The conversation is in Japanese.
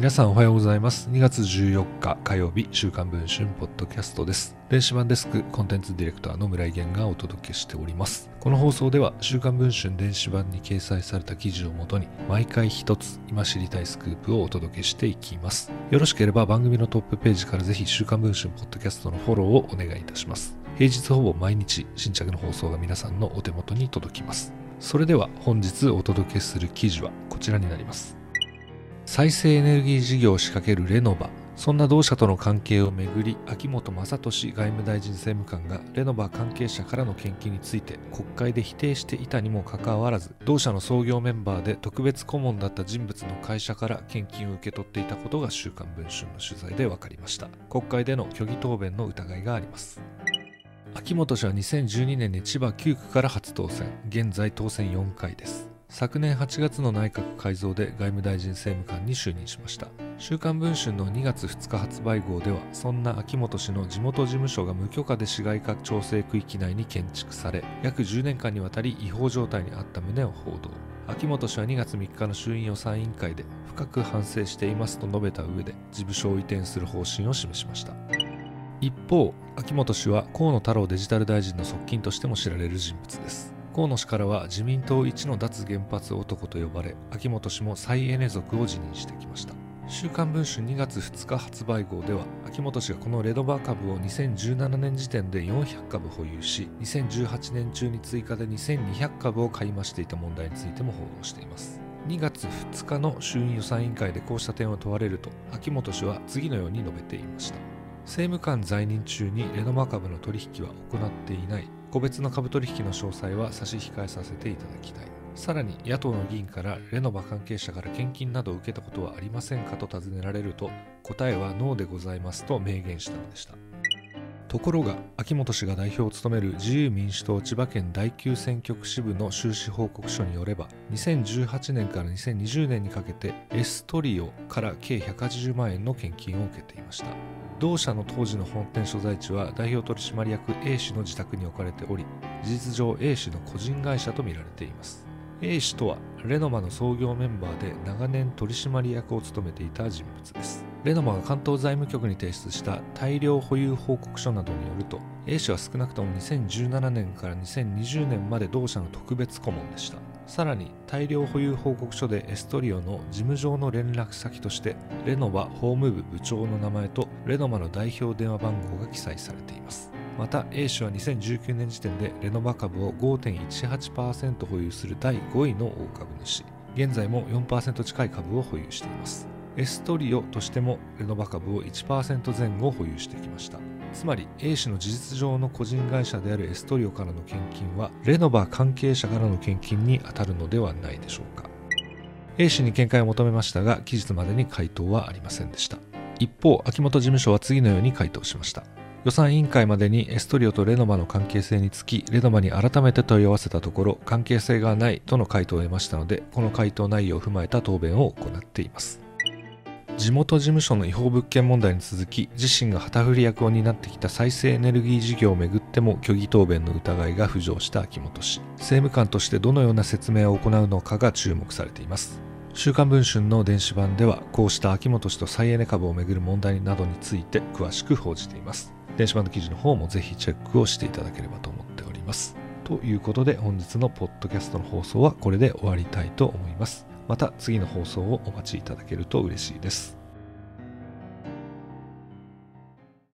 皆さんおはようございます。2月14日火曜日週刊文春ポッドキャストです。電子版デスクコンテンツディレクターの村井源がお届けしております。この放送では週刊文春電子版に掲載された記事をもとに毎回一つ今知りたいスクープをお届けしていきます。よろしければ番組のトップページからぜひ週刊文春ポッドキャストのフォローをお願いいたします。平日ほぼ毎日新着の放送が皆さんのお手元に届きます。それでは本日お届けする記事はこちらになります。再生エネルギー事業を仕掛けるレノバ。そんな同社との関係をめぐり秋元正俊外務大臣政務官がレノバ関係者からの献金について国会で否定していたにもかかわらず同社の創業メンバーで特別顧問だった人物の会社から献金を受け取っていたことが週刊文春の取材で分かりました。国会での虚偽答弁の疑いがあります。秋元氏は2012年に千葉9区から初当選。現在当選4回です。昨年8月の内閣改造で外務大臣政務官に就任しました。週刊文春の2月2日発売号ではそんな秋元氏の地元事務所が無許可で市街化調整区域内に建築され約10年間にわたり違法状態にあった旨を報道。秋元氏は2月3日の衆院予算委員会で深く反省していますと述べた上で事務所を移転する方針を示しました。一方秋元氏は河野太郎デジタル大臣の側近としても知られる人物です。河野氏からは自民党一の脱原発男と呼ばれ秋元氏も再エネ族を辞任してきました。週刊文春2月2日発売号では秋元氏がこのレドバー株を2017年時点で400株保有し2018年中に追加で2200株を買い増していた問題についても報道しています。2月2日の衆院予算委員会でこうした点を問われると秋元氏は次のように述べていました。政務官在任中にレノバ株の取引は行っていない。個別の株取引の詳細は差し控えさせていただきたい。さらに野党の議員からレノバ関係者から献金などを受けたことはありませんかと尋ねられると答えはノーでございますと明言したのでした。ところが秋元氏が代表を務める自由民主党千葉県第9選挙区支部の収支報告書によれば2018年から2020年にかけてエストリオから計180万円の献金を受けていました。同社の当時の本店所在地は代表取締役 A 氏の自宅に置かれており事実上 A 氏の個人会社とみられています。A 氏とはレノマの創業メンバーで長年取締役を務めていた人物です。レノマが関東財務局に提出した大量保有報告書などによると A 氏は少なくとも2017年から2020年まで同社の特別顧問でした。さらに大量保有報告書でエストリオの事務上の連絡先としてレノバ法務部部長の名前とレノバの代表電話番号が記載されています。また A 氏は2019年時点でレノバ株を5.18%保有する第5位の大株主。現在も4%近い株を保有しています。エストリオとしてもレノバ株を1%前後保有してきました。つまり A 氏の事実上の個人会社であるエストリオからの献金はレノバ関係者からの献金に当たるのではないでしょうか。A 氏に見解を求めましたが期日までに回答はありませんでした。一方秋元事務所は次のように回答しました。予算委員会までにエストリオとレノバの関係性につきレノバに改めて問い合わせたところ関係性がないとの回答を得ましたのでこの回答内容を踏まえた答弁を行っています。地元事務所の違法物件問題に続き自身が旗振り役を担ってきた再生エネルギー事業をめぐっても虚偽答弁の疑いが浮上した秋元氏。政務官としてどのような説明を行うのかが注目されています。週刊文春の電子版ではこうした秋元氏と再エネ株をめぐる問題などについて詳しく報じています。電子版の記事の方もぜひチェックをしていただければと思っております。ということで本日のポッドキャストの放送はこれで終わりたいと思います。また次の放送をお待ちいただけると嬉しいです。